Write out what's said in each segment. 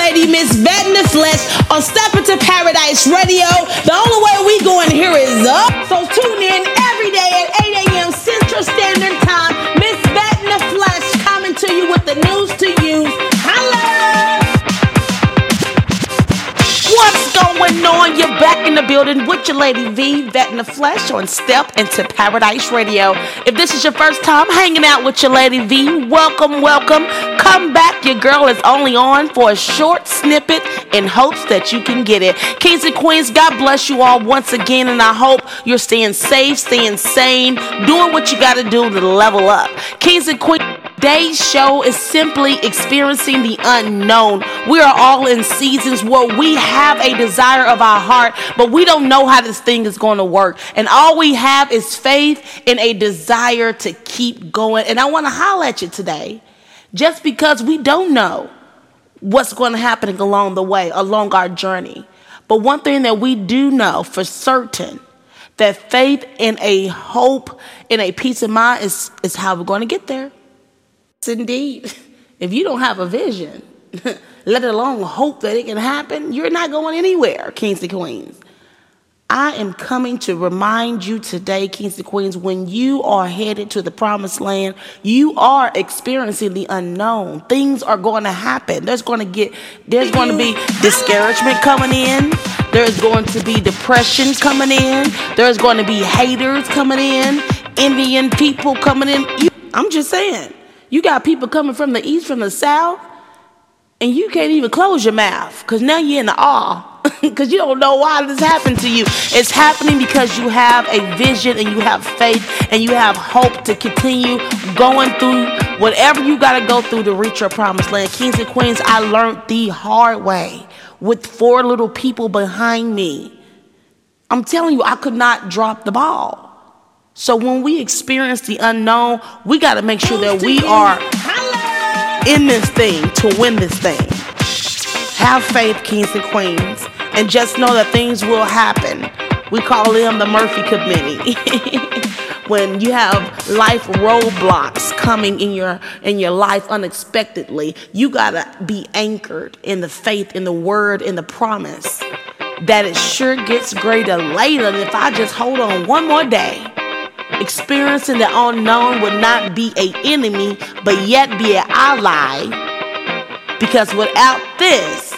lady, Miss Vet in the Flesh, on Step Into Paradise Radio. The only way we going here is up. So tune in every day at 8 a.m. Central Standard Time. On? You're back in the building with your lady V, Vet in the Flesh, on Step Into Paradise Radio. If this is your first time hanging out with your lady V, welcome, welcome. Come back. Your girl is only on for a short snippet in hopes that you can get it. Kings and Queens, God bless you all once again, and I hope you're staying safe, staying sane, doing what you got to do to level up. Kings and Queens. Today's show is simply experiencing the unknown. We are all in seasons where we have a desire of our heart, but we don't know how this thing is going to work. And all we have is faith and a desire to keep going. And I want to holler at you today just because we don't know what's going to happen along the way, along our journey. But one thing that we do know for certain that faith and a hope and a peace of mind is, is how we're going to get there. Indeed. If you don't have a vision, let alone hope that it can happen, you're not going anywhere, kings and queens. I am coming to remind you today, kings and queens, when you are headed to the promised land, you are experiencing the unknown. Things are going to happen. There's going to get, there's going to be discouragement coming in. There's going to be depression coming in. There's going to be haters coming in. Indian people coming in. I'm just saying. You got people coming from the east, from the south, and you can't even close your mouth because now you're in the awe because you don't know why this happened to you. It's happening because you have a vision and you have faith and you have hope to continue going through whatever you got to go through to reach your promised land. Kings and queens, I learned the hard way with four little people behind me. I'm telling you, I could not drop the ball. So when we experience the unknown, we got to make sure that we are in this thing to win this thing. Have faith, kings and queens, and just know that things will happen. We call them the Murphy Committee. when you have life roadblocks coming in your in your life unexpectedly, you gotta be anchored in the faith, in the word, in the promise that it sure gets greater later. If I just hold on one more day, experiencing the unknown would not be a enemy, but yet be an ally. Because without this,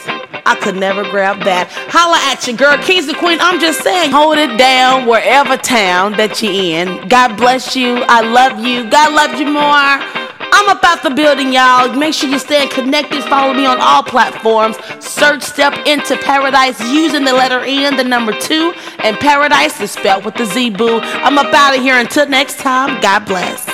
I could never grab that. Holla at you, girl. Kings and Queen, I'm just saying, hold it down wherever town that you're in. God bless you. I love you. God loves you more. I'm about the building, y'all. Make sure you stay connected. Follow me on all platforms. Search Step Into Paradise using the letter N, the number two, and Paradise is spelled with the Z boo. I'm up out of here. Until next time, God bless.